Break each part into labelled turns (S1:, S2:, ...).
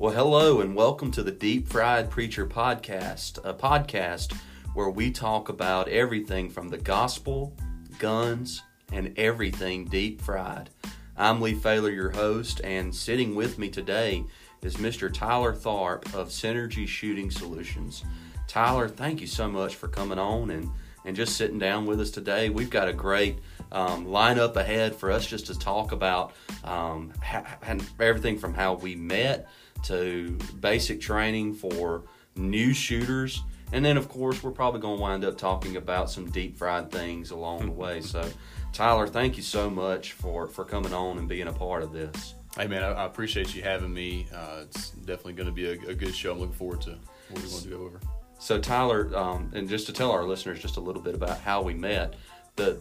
S1: Well, hello and welcome to the Deep Fried Preacher Podcast, a podcast where we talk about everything from the gospel, guns, and everything deep fried. I'm Lee Failer, your host, and sitting with me today is Mr. Tyler Tharp of Synergy Shooting Solutions. Tyler, thank you so much for coming on and, and just sitting down with us today. We've got a great um, lineup ahead for us just to talk about um, ha- everything from how we met to basic training for new shooters. And then, of course, we're probably going to wind up talking about some deep fried things along the way. So, Tyler, thank you so much for, for coming on and being a part of this.
S2: Hey, man, I, I appreciate you having me. Uh, it's definitely going to be a, a, good show. I'm looking forward to what we're going to go over.
S1: So, Tyler, um, and just to tell our listeners just a little bit about how we met, the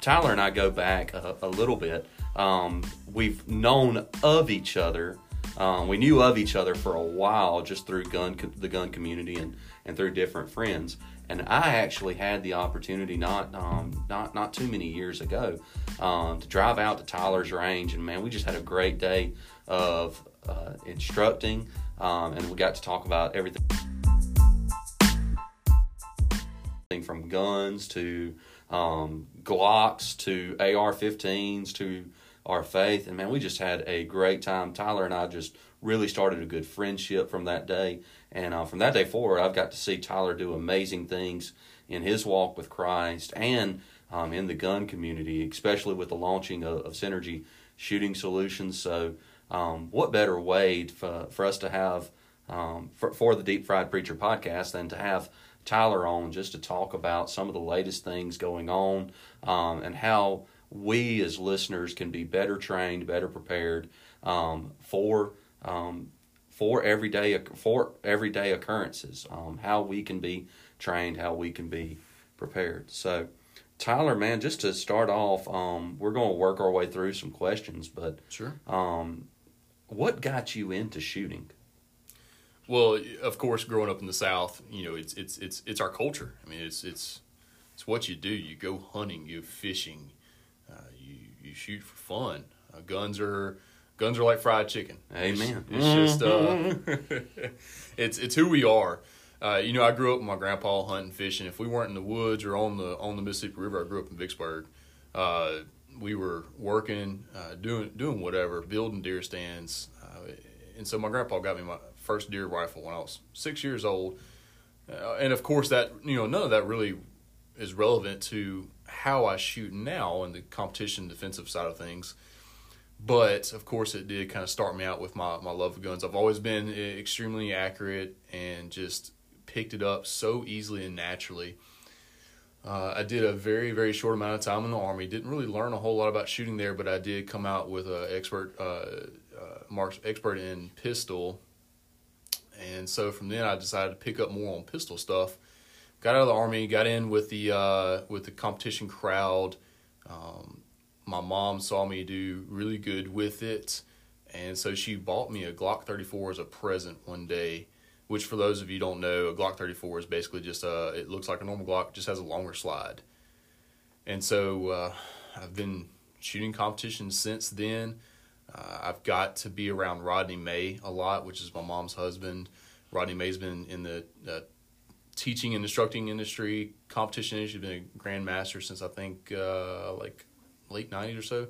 S1: Tyler and I go back a, a little bit. Um, we've known of each other. Um, we knew of each other for a while just through gun the gun community and, and through different friends. And I actually had the opportunity not um, not not too many years ago um, to drive out to Tyler's range, and man, we just had a great day of uh, instructing, um, and we got to talk about everything from guns to um, Glocks to AR-15s to our faith, and man, we just had a great time. Tyler and I just really started a good friendship from that day, and uh, from that day forward, I've got to see Tyler do amazing things in his walk with Christ and um, in the gun community, especially with the launching of, of Synergy Shooting Solutions. So, um, what better way for, for us to have um, for, for the Deep Fried Preacher podcast than to have Tyler on just to talk about some of the latest things going on um, and how we as listeners can be better trained, better prepared um, for um, for everyday for everyday occurrences. Um, how we can be trained, how we can be prepared. So, Tyler, man, just to start off, um, we're going to work our way through some questions, but
S2: sure.
S1: Um, what got you into shooting?
S2: Well, of course, growing up in the South, you know, it's it's it's it's our culture. I mean, it's it's it's what you do. You go hunting, you fishing, you shoot for fun. Uh, guns are guns are like fried chicken.
S1: Amen.
S2: It's, it's just uh, it's it's who we are. Uh, you know, I grew up with my grandpa hunting, fishing. If we weren't in the woods or on the on the Mississippi River, I grew up in Vicksburg. Uh, we were working, uh, doing doing whatever, building deer stands, uh, and so my grandpa got me my first deer rifle when I was six years old. Uh, and of course, that you know, none of that really is relevant to how I shoot now in the competition defensive side of things. But of course, it did kind of start me out with my, my love of guns. I've always been extremely accurate and just picked it up so easily and naturally. Uh, I did a very very short amount of time in the army. Didn't really learn a whole lot about shooting there, but I did come out with an expert uh, uh, marks expert in pistol. And so from then, I decided to pick up more on pistol stuff got out of the army, got in with the uh, with the competition crowd. Um, my mom saw me do really good with it, and so she bought me a Glock 34 as a present one day. Which, for those of you don't know, a Glock 34 is basically just a. It looks like a normal Glock, just has a longer slide. And so uh, I've been shooting competitions since then. Uh, I've got to be around Rodney May a lot, which is my mom's husband. Rodney May's been in the uh, teaching and instructing industry, competition industry. He's been a grandmaster since I think uh, like late '90s or so.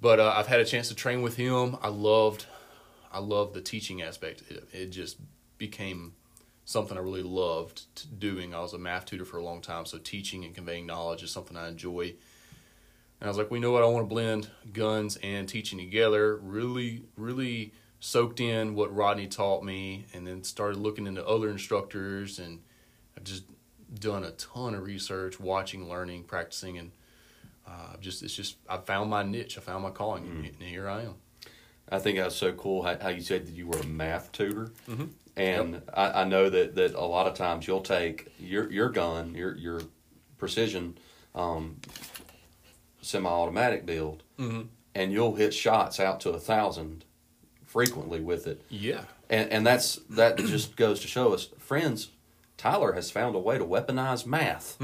S2: But uh, I've had a chance to train with him. I loved, I loved the teaching aspect. It, it just became something I really loved doing. I was a math tutor for a long time, so teaching and conveying knowledge is something I enjoy. And I was like, we know what I want to blend guns and teaching together. Really, really soaked in what Rodney taught me and then started looking into other instructors and I've just done a ton of research, watching, learning, practicing and uh, just it's just I found my niche, I found my calling mm. and here I am.
S1: I think that's so cool how, how, you said that you were a math tutor.
S2: Mm-hmm.
S1: And yep. I, I, know that, that a lot of times you'll take your your gun, your your precision um, semi-automatic build,
S2: mm-hmm.
S1: and you'll hit shots out to a thousand frequently with it.
S2: Yeah.
S1: And and that's that just goes to show us, friends. Tyler has found a way to weaponize math.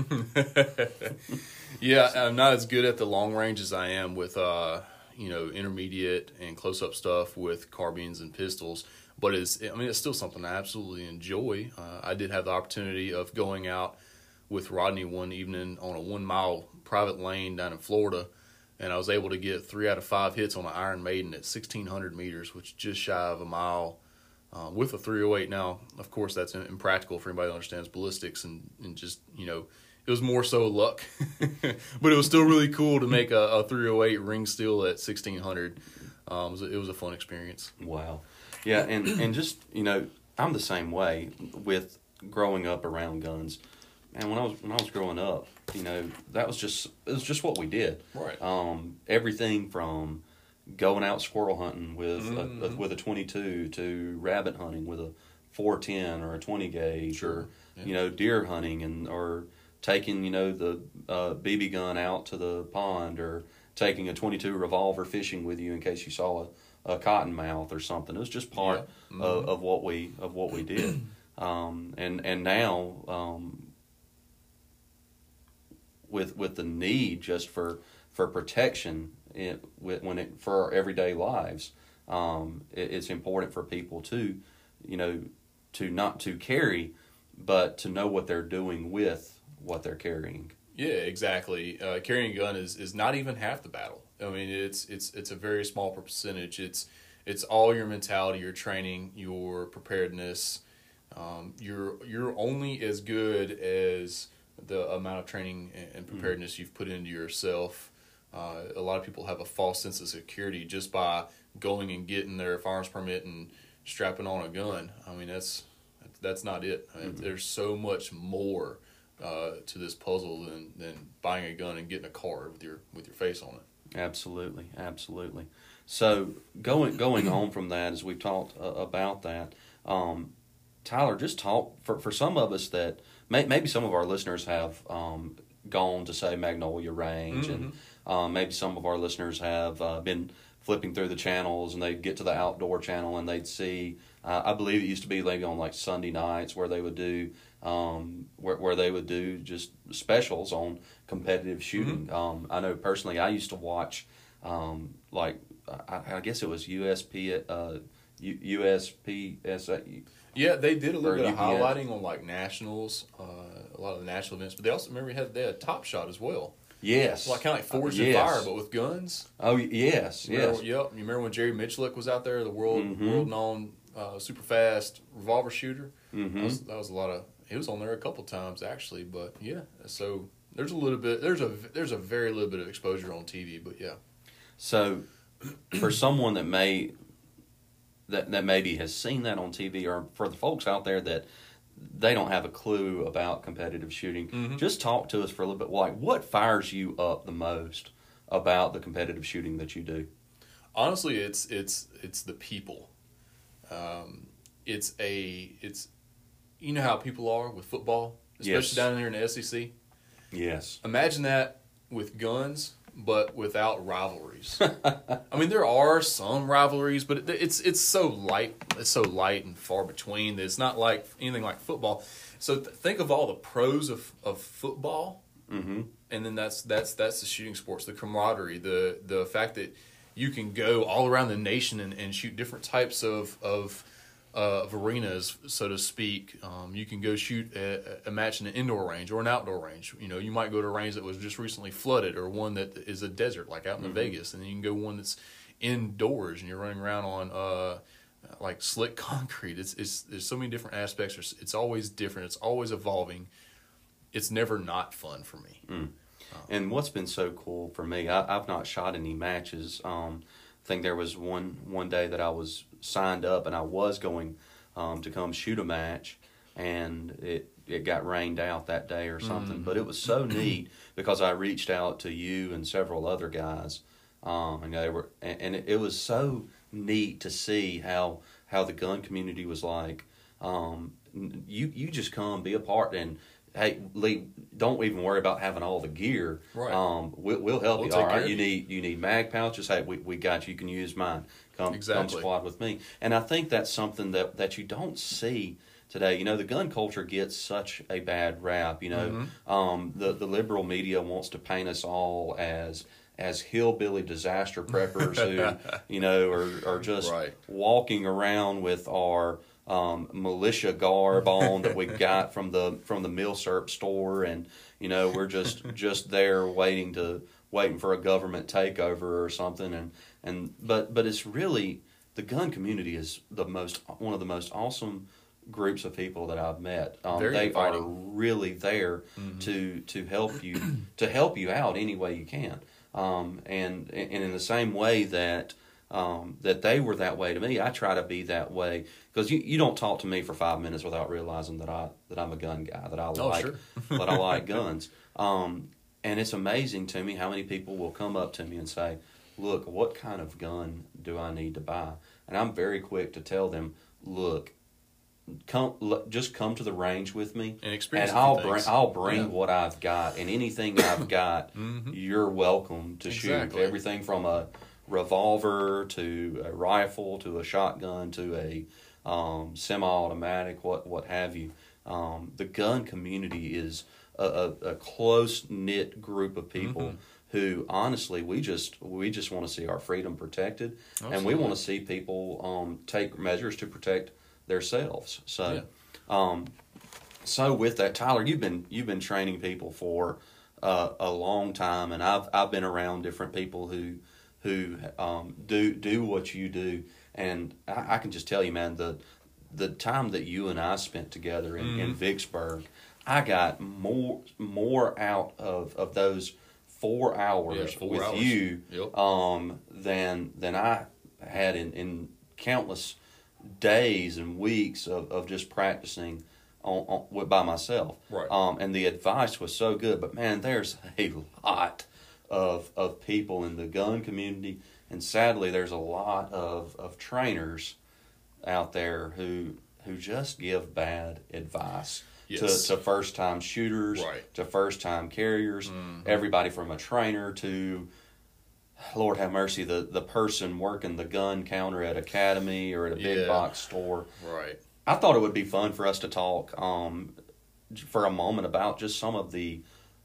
S2: yeah, I'm not as good at the long range as I am with uh, you know, intermediate and close up stuff with carbines and pistols. But it's, I mean, it's still something I absolutely enjoy. Uh, I did have the opportunity of going out with Rodney one evening on a one mile private lane down in Florida, and I was able to get three out of five hits on an Iron Maiden at 1600 meters, which is just shy of a mile. Uh, with a 308 now, of course, that's impractical for anybody that understands ballistics and, and just, you know, it was more so luck, but it was still really cool to make a, a 308 ring steel at 1600. Um, it, was a, it was a fun experience.
S1: Wow. Yeah, and, and just, you know, I'm the same way with growing up around guns. And when I was when I was growing up, you know, that was just it was just what we did.
S2: Right.
S1: Um, everything from going out squirrel hunting with
S2: Mm-hmm.
S1: a, a, with a 22 to rabbit hunting with a 410 or a 20 gauge
S2: Sure.
S1: or
S2: Yeah.
S1: you know deer hunting and or taking you know the uh, BB gun out to the pond or taking a 22 revolver fishing with you in case you saw a, a cottonmouth or something. It was just part
S2: Yeah.
S1: of, of what we of what we did. Um, and and now um, with with the need just for for protection in, when it for our everyday lives, um, it, it's important for people to, you know, to not to carry, but to know what they're doing with what they're carrying.
S2: Yeah, exactly. Uh, carrying a gun is, is not even half the battle. I mean, it's it's it's a very small percentage. It's it's all your mentality, your training, your preparedness. Um, you're you're only as good as the amount of training and- preparedness you've put into yourself. Uh, a lot of people have a false sense of security just by going and getting their firearms permit and strapping on a gun. I mean, that's that's not it. I mean, There's so much more uh, to this puzzle than, than buying a gun and getting a car with your with your face on it.
S1: Absolutely, absolutely. So going going on from that, as we've talked uh, about that, um, Tyler, just talk for for some of us that may, maybe some of our listeners have um, gone to say Magnolia Range, and um, maybe some of our listeners have uh, been flipping through the channels and they'd get to the outdoor channel and they'd see. Uh, I believe it used to be maybe on like Sunday nights where they would do um, where where they would do just specials on competitive shooting. Um, I know personally, I used to watch um, like I, I guess it was USP uh.
S2: Yeah, they did a little bit of highlighting on like nationals, uh, a lot of the national events, but they also remember had they had Top Shot as well,
S1: Yes,
S2: like kind of like Forged
S1: Uh,
S2: in
S1: yes.
S2: Fire, but with guns.
S1: Oh yes,
S2: Remember-
S1: yes.
S2: Yep. You remember when Jerry Miculek was out there, the world
S1: Mhm.
S2: world known uh, super fast revolver shooter?
S1: Mhm.
S2: That, was, that was a lot of. He was on there a couple times actually, but yeah. So there's a little bit. There's a there's a very little bit of exposure on TV, but yeah.
S1: So, for someone that may that that maybe has seen that on TV, or for the folks out there that they don't have a clue about competitive shooting,
S2: Mhm.
S1: just talk to us for a little bit. Like, what fires you up the most about the competitive shooting that you do?
S2: honestly it's it's it's the people um, it's a it's you know how people are with football especially
S1: Yes.
S2: down here in the SEC
S1: Yes.
S2: imagine that with guns but without rivalries. I mean there are some rivalries but it, it's it's so light it's so light and far between that it's not like anything like football. So th- think of all the pros of, of football.
S1: Mm-hmm.
S2: and then that's that's that's the shooting sports the camaraderie the the fact that you can go all around the nation and, and shoot different types of of uh, of arenas so to speak um, you can go shoot a, a match in an indoor range or an outdoor range. You know you might go to a range that was just recently flooded or one that is a desert like out in Vegas and then you can go one that's indoors and you're running around on uh, like slick concrete. It's it's there's so many different aspects. There's- it's always different. It's always evolving. It's never not fun for me.
S1: And what's been so cool for me, I, I've not shot any matches. Um, I think there was one one day that I was signed up and I was going um, to come shoot a match, and it it got rained out that day or something. But it was so neat because I reached out to you and several other guys, um, and they were and, and it, it was so neat to see how how the gun community was like. Um, you you just come be a part and hey Lee, don't even worry about having all the gear.
S2: Right.
S1: Um, we'll, we'll help
S2: We'll
S1: you. All right. You need you need mag pouches. Hey, we, we got you. You can use mine. Come come squad with me. And I think that's something that that you don't see today. You know, the gun culture gets such a bad rap. You know,
S2: Mm-hmm.
S1: um, the the liberal media wants to paint us all as as hillbilly disaster preppers who, you know, are, are just
S2: Right.
S1: walking around with our um, militia garb on that we got from the from the Milsurp store, and you know we're just just there waiting to waiting for a government takeover or something, and and but but it's really the gun community is the most one of the most awesome groups of people that I've met. Um, they are
S2: inviting. Mm-hmm.
S1: really there to to help you to help you out any way you can. Um, and and in the same way that um, that they were that way to me, I try to be that way because you, you don't talk to me for five minutes without realizing that I that I'm a gun guy that I
S2: Oh,
S1: like
S2: sure.
S1: that I like guns. Um, and it's amazing to me how many people will come up to me and say, "Look, what kind of gun do I need to buy?" And I'm very quick to tell them, "Look, come l- just come to the range with me
S2: And experience
S1: and I'll bring I'll bring
S2: Yeah.
S1: what I've got and anything I've got you're welcome to
S2: Exactly.
S1: shoot everything from a revolver to a rifle to a shotgun to a um, semi-automatic what what have you. Um, the gun community is a, a, a close knit group of people
S2: Mm-hmm.
S1: who honestly we just we just want to see our freedom protected. And we want to see people um, take measures to protect themselves. So
S2: Yeah.
S1: um, so with that, Tyler, you've been you've been training people for uh, a long time, and I've I've been around different people who who um, do do what you do, and I, I can just tell you, man, the the time that you and I spent together in, in Vicksburg, I got more more out of of those four hours
S2: Yeah, four
S1: with
S2: hours.
S1: you
S2: Yep.
S1: um, than than I had in, in countless days and weeks of, of just practicing on, on by myself.
S2: Right.
S1: Um, and the advice was so good, but man, there's a lot of of people in the gun community, and sadly, there's a lot of of trainers out there who who just give bad advice.
S2: Yes.
S1: To, to first time shooters,
S2: Right. Mm-hmm.
S1: to first time carriers, everybody from a trainer to Lord have mercy, the, the person working the gun counter at Academy or at a big
S2: Yeah.
S1: box store.
S2: Right.
S1: I thought it would be fun for us to talk um, for a moment about just some of the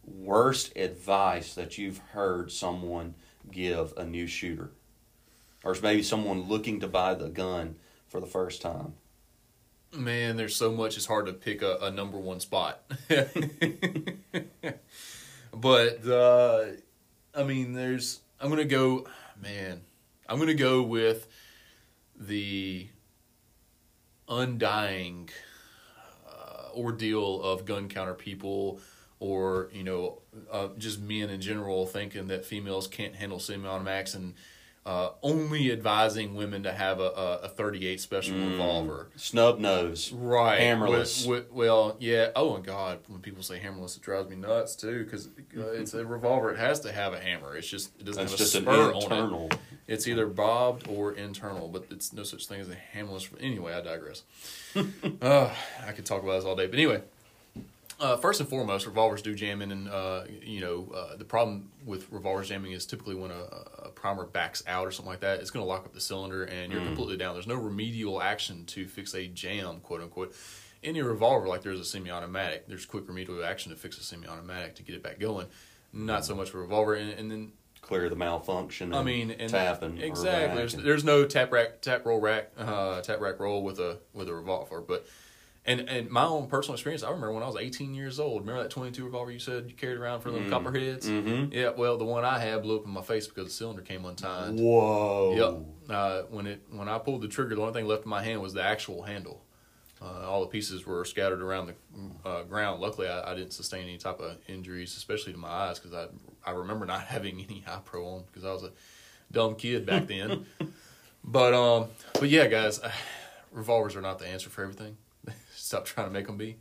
S1: worst advice that you've heard someone give a new shooter, or maybe someone looking to buy the gun for the first time.
S2: Man, there's so much. It's hard to pick a, a number one spot. but uh, I mean, there's. I'm gonna go. Man, I'm gonna go with the undying uh, ordeal of gun counter people, or you know, uh, just men in general thinking that females can't handle semi-automatics and. Uh, only advising women to have a, a, a 38 special revolver.
S1: Snub nose,
S2: Right.
S1: hammerless.
S2: Wi- wi- well, yeah. Oh, my God. When people say hammerless, it drives me nuts, too, because it's a revolver. It has to have a hammer. It's just, it doesn't
S1: That's
S2: have
S1: just
S2: a
S1: an
S2: spur on it. It's either bobbed or internal, but it's no such thing as a hammerless. Anyway, I digress. uh, I could talk about this all day. But anyway, uh, first and foremost, revolvers do jam in, and uh, you know uh, the problem with revolvers jamming is typically when a, a primer backs out or something like that, it's going to lock up the cylinder, and you're completely down. There's no remedial action to fix a jam, quote unquote. In your revolver, like there's a semi-automatic, there's quick remedial action to fix a semi-automatic to get it back going. Not so much for a revolver, and, and then
S1: Clear the malfunction.
S2: I mean, and
S1: tap and
S2: exactly. There's,
S1: and-
S2: there's no tap rack, tap roll rack, uh, tap rack roll with a with a revolver. But and and my own personal experience, I remember when I was 18 years old. Remember that 22 revolver you said you carried around for them copperheads?
S1: Mhm.
S2: Yeah. Well, the one I had blew up in my face because the cylinder came untied.
S1: Whoa.
S2: Yep. Uh, when it when I pulled the trigger, the only thing left in my hand was the actual handle. Uh, all the pieces were scattered around the uh, ground. Luckily, I, I didn't sustain any type of injuries, especially to my eyes, because I I remember not having any eye pro on because I was a dumb kid back then. but um, but yeah, guys, revolvers are not the answer for everything. Stop trying to make them be.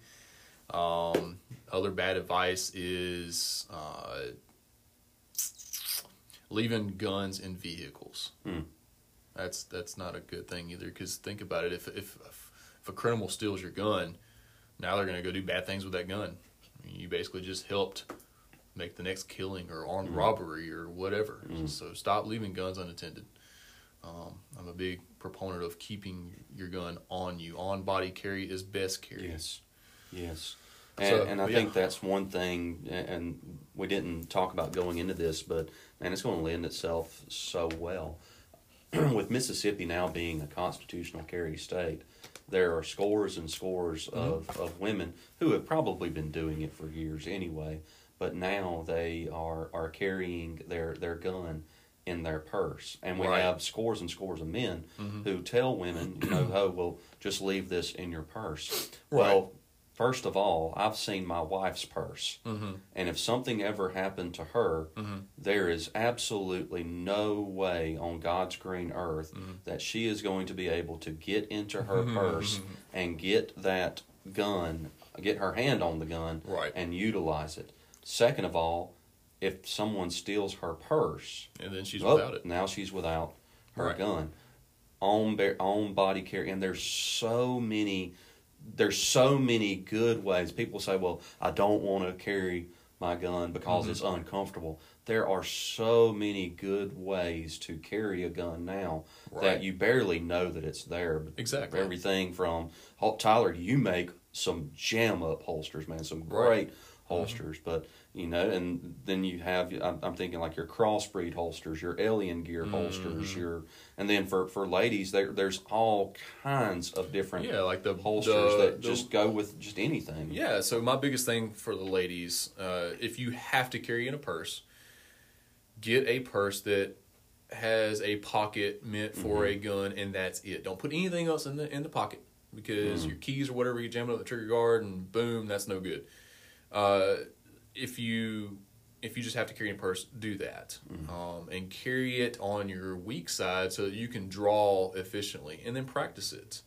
S2: Um, other bad advice is uh, leaving guns in vehicles.
S1: Hmm.
S2: That's that's not a good thing either. Because think about it: if if if a criminal steals your gun, now they're going to go do bad things with that gun. I mean, you basically just helped make the next killing or armed robbery or whatever. So stop leaving guns unattended. Um, I'm a big proponent of keeping your gun on you. On body carry is best carry.
S1: Yes, yes. And,
S2: So,
S1: and I
S2: yeah.
S1: think that's one thing, and we didn't talk about going into this, but man, it's going to lend itself so well. With Mississippi now being a constitutional carry state, there are scores and scores
S2: Mm-hmm.
S1: of, of women who have probably been doing it for years anyway, but now they are, are carrying their, their gun in their purse. And we
S2: Right.
S1: have scores and scores of men
S2: Mhm.
S1: who tell women, you know, oh, well, just leave this in your purse.
S2: Right.
S1: Well, first of all, I've seen my wife's purse.
S2: Mm-hmm.
S1: And if something ever happened to her,
S2: Mhm.
S1: there is absolutely no way on God's green earth
S2: Mm-hmm.
S1: that she is going to be able to get into her purse and get that gun, get her hand on the gun,
S2: Right.
S1: and utilize it. Second of all, if someone steals her purse,
S2: And then she's
S1: oh,
S2: without it.
S1: now she's without her
S2: Right.
S1: gun. On ba- on body carry, and there's so many, there's so many good ways. People say, "Well, I don't want to carry my gun because
S2: Mm-hmm.
S1: it's uncomfortable." There are so many good ways to carry a gun now
S2: Right.
S1: that you barely know that it's there.
S2: Exactly.
S1: Everything from Tyler, you make some jam up holsters, man, some great holsters. But you know, and then you have I'm, I'm thinking like your crossbreed holsters, your alien gear holsters,
S2: Mm-hmm.
S1: your and then for for ladies there there's all kinds of different
S2: Yeah, like the
S1: holsters
S2: the-
S1: that
S2: the-
S1: just go with just anything.
S2: Yeah, so my biggest thing for the ladies, uh, if you have to carry in a purse, get a purse that has a pocket meant for a gun, and that's it. Don't put anything else in the in the pocket because your keys or whatever you jam it up the trigger guard, and boom, that's no good. Uh, if you if you just have to carry in a purse, do that, um, and carry it on your weak side so that you can draw efficiently, and then practice it.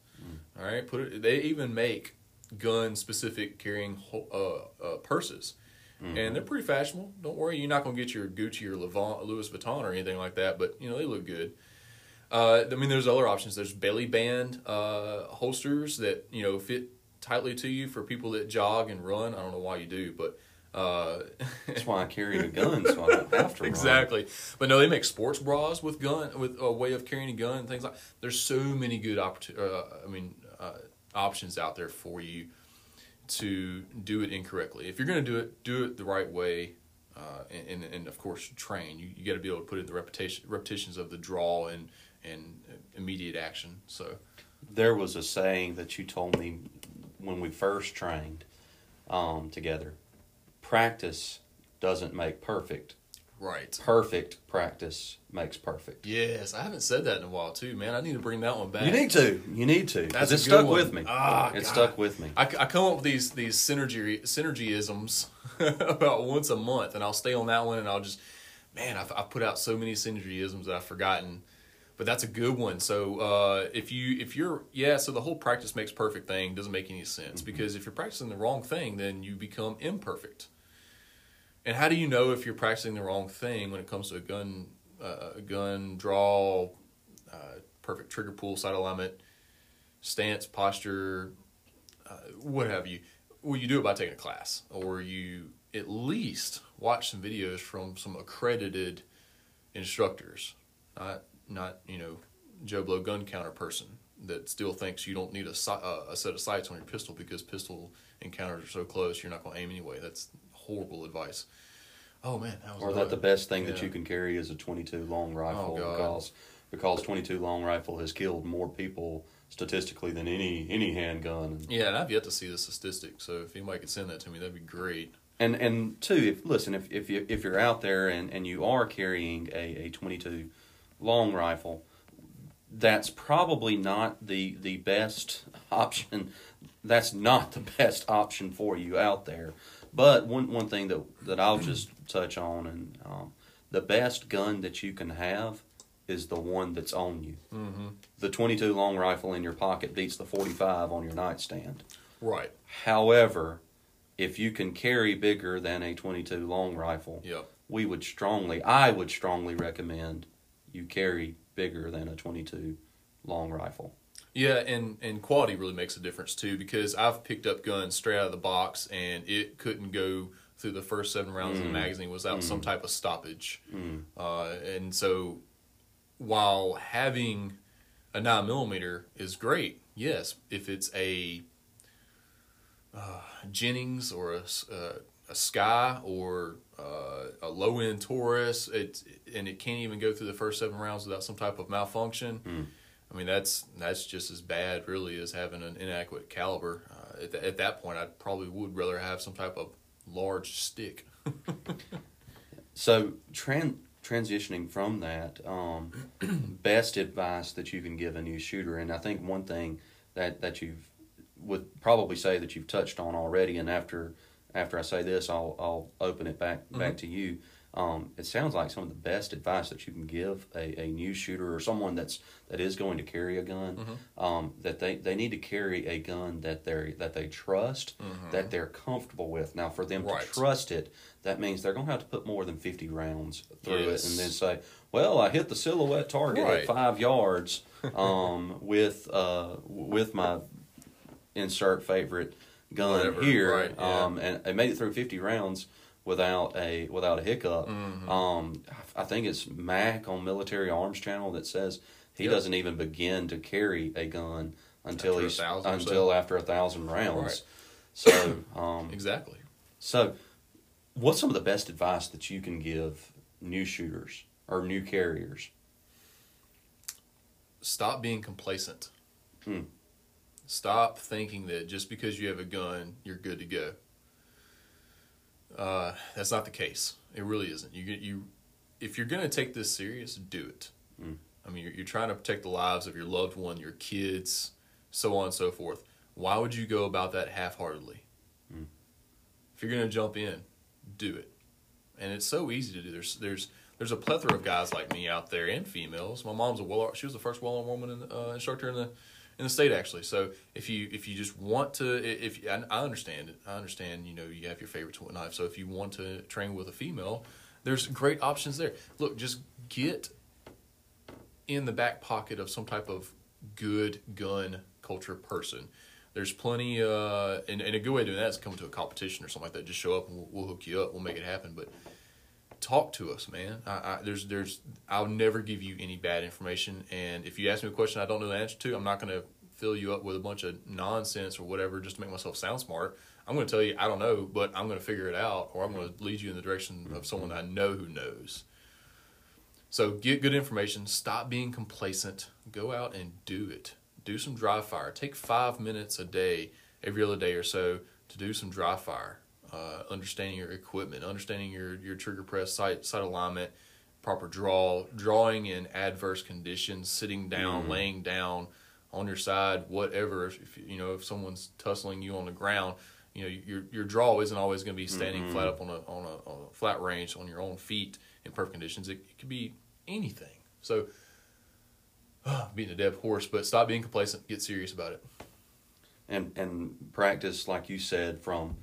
S2: All right, put it. They even make gun specific carrying uh, uh, purses, and they're pretty fashionable. Don't worry, you're not gonna get your Gucci or Levant, Louis Vuitton or anything like that, but you know they look good. Uh, I mean, there's other options. There's belly band uh, holsters that you know fit tightly to you for people that jog and run. I don't know why you do, but uh,
S1: That's why I carry a gun so I don't have to. run.
S2: exactly. But no, they make sports bras with gun with a way of carrying a gun and things like. There's so many good opportu- uh, I mean, uh, options out there for you to do it incorrectly. If you're going to do it, do it the right way, uh, and, and and of course train. You you got to be able to put in the repetition repetitions of the draw and and immediate action. So
S1: There was a saying that you told me when we first trained um, together. Practice doesn't make perfect.
S2: right.
S1: Perfect practice makes perfect.
S2: Yes, I haven't said that in a while too, man. I need to bring that one back.
S1: You need to. You need to.
S2: That's a
S1: it stuck
S2: one.
S1: with me.
S2: Ah,
S1: it
S2: God.
S1: stuck with me.
S2: I, I come up with these these synergy synergyisms about once a month, and I'll stay on that one, and I'll just man, I've, I've put out so many synergyisms that I've forgotten, but that's a good one. So uh, if you if you're yeah, so the whole practice makes perfect thing doesn't make any sense because if you're practicing the wrong thing, then you become imperfect. And how do you know if you're practicing the wrong thing when it comes to a gun, uh, a gun draw, uh, perfect trigger pull, sight alignment, stance, posture, uh, what have you? Well, you do it by taking a class, or you at least watch some videos from some accredited instructors, not not you know Joe Blow gun counter person that still thinks you don't need a, si- uh, a set of sights on your pistol because pistol encounters are so close you're not going to aim anyway. That's horrible advice. Oh man, that was
S1: Or that the best thing that you can carry is a 22 long rifle
S2: Oh,
S1: because because 22 long rifle has killed more people statistically than any any handgun.
S2: Yeah, and I've yet to see the statistic. So if anybody could send that to me, that'd be great.
S1: And and two, if listen, if if you if you're out there and, and you are carrying a, a 22 long rifle, that's probably not the the best option. That's not the best option for you out there. But one one thing that that I'll just touch on and um, the best gun that you can have is the one that's on you.
S2: Mm-hmm.
S1: The 22 long rifle in your pocket beats the 45 on your nightstand.
S2: Right.
S1: However, if you can carry bigger than a 22 long rifle,
S2: Yep.
S1: we would strongly, I would strongly recommend you carry bigger than a 22 long rifle.
S2: Yeah, and and quality really makes a difference too because I've picked up guns straight out of the box and it couldn't go through the first seven rounds of the magazine without some type of stoppage.
S1: Mm.
S2: Uh, and so, while having a nine millimeter is great, yes, if it's a uh, Jennings or a, uh, a SCCY or uh, a low end Taurus, it and it can't even go through the first seven rounds without some type of malfunction. I mean, that's that's just as bad, really, as having an inadequate caliber. Uh, at, at that point, I probably would rather have some type of large stick.
S1: So tran- transitioning from that, um, best advice that you can give a new shooter, and I think one thing that that you've would probably say that you've touched on already, and after after I say this, I'll I'll open it back back to you. Um, it sounds like some of the best advice that you can give a, a new shooter or someone that's that is going to carry a gun um, that they, they need to carry a gun that they that they trust that they're comfortable with. Now, for them
S2: Right.
S1: to trust it, that means they're going to have to put more than fifty rounds through
S2: Yes.
S1: it, and then say, "Well, I hit the silhouette target
S2: Right.
S1: at five yards um, with uh, with my insert favorite gun
S2: Whatever,
S1: here,
S2: right, yeah.
S1: um, and I made it through fifty rounds." Without a without a hiccup,
S2: Mm-hmm.
S1: um, I think it's Mac on Military Arms Channel that says he
S2: Yep.
S1: doesn't even begin to carry a gun until
S2: After
S1: he's
S2: or so.
S1: until after a thousand rounds.
S2: Right.
S1: So, um,
S2: Exactly.
S1: so what's some of the best advice that you can give new shooters or new carriers?
S2: Stop being complacent.
S1: Hmm.
S2: Stop thinking that just because you have a gun, you're good to go. Uh, that's not the case. It really isn't. You get you, if you're going to take this serious, do it.
S1: Hmm.
S2: I mean, you're, you're trying to protect the lives of your loved one, your kids, so on and so forth. Why would you go about that half-heartedly?
S1: Hmm.
S2: If you're going to jump in, do it. And it's so easy to do. There's there's there's a plethora of guys like me out there and females. My mom's a well she was the first well woman in uh, instructor in the in the state actually. So if you if you just want to if I, I understand it, I understand you know you have your and whatnot. So if you want to train with a female, there's great options there. Look, just get in the back pocket of some type of good gun culture person. There's plenty, uh, and, and a good way of doing that is come to a competition or something like that. Just show up and we'll, we'll hook you up. We'll make it happen. But talk to us, man. I, I, there's, there's, I'll never give you any bad information. And if you ask me a question I don't know the answer to, I'm not going to fill you up with a bunch of nonsense or whatever just to make myself sound smart. I'm going to tell you I don't know, but I'm going to figure it out, or I'm going to lead you in the direction of someone I know who knows. So get good information. Stop being complacent. Go out and do it. Do some dry fire. Take five minutes a day, every other day or so, to do some dry fire. Uh, understanding your equipment, understanding your, your trigger press, sight sight alignment, proper draw, drawing in adverse conditions, sitting down, laying down, on your side, whatever. If, if you know if someone's tussling you on the ground, you know your your draw isn't always going to be standing flat up on a, on a on a flat range on your own feet in perfect conditions. It, it could be anything. So, beating a dead horse, but stop being complacent. Get serious about it.
S1: and and practice like you said from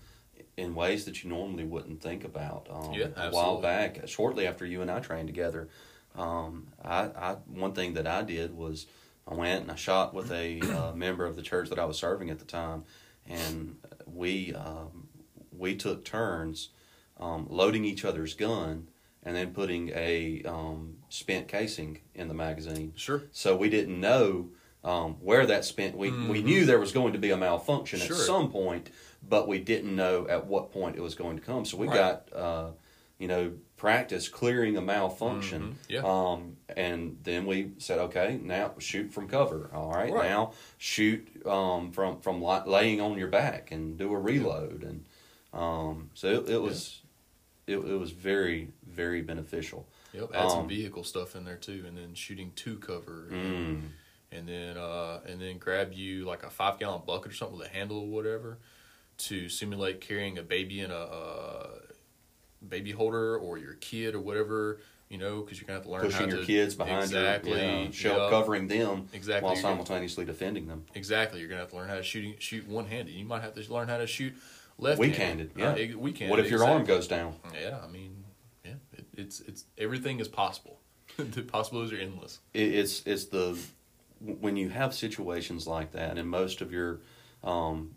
S1: in ways that you normally wouldn't think about. Um,
S2: Yeah,
S1: a while back, shortly after you and I trained together, um, I, I one thing that I did was I went and I shot with a uh, member of the church that I was serving at the time, and we um, we took turns um, loading each other's gun and then putting a um, spent casing in the magazine.
S2: Sure.
S1: So we didn't know um, where that spent. We we knew there was going to be a malfunction
S2: Mm-hmm. Sure.
S1: at some point, but we didn't know at what point it was going to come. So we
S2: Right.
S1: got uh, you know practice clearing a malfunction.
S2: Mhm. Yeah.
S1: Um, and then we said, okay, now shoot from cover. All right,
S2: Right.
S1: now shoot um, from from laying on your back and do a reload. And um, so it, it was it, it was very very beneficial.
S2: Yep. Add some
S1: Um,
S2: vehicle stuff in there too, and then shooting to cover,
S1: Mm.
S2: and then uh, and then grab you like a five gallon bucket or something with a handle or whatever to simulate carrying a baby in a, uh baby holder or your kid or whatever. You know, because you're gonna have to learn how
S1: Pushing
S2: to
S1: your kids behind
S2: exactly
S1: you, yeah, shell
S2: Yep.
S1: covering them
S2: Exactly.
S1: while
S2: You're gonna-
S1: simultaneously defending them.
S2: Exactly. You're gonna have to learn how to shoot shoot one handed. You might have to learn how to shoot left
S1: Weak-handed, yeah.
S2: weak handed.
S1: What if your arm goes down?
S2: Yeah, I mean, yeah, it, it's it's everything is possible. the possibilities are endless.
S1: It, it's it's the when you have situations like that, and most of your um,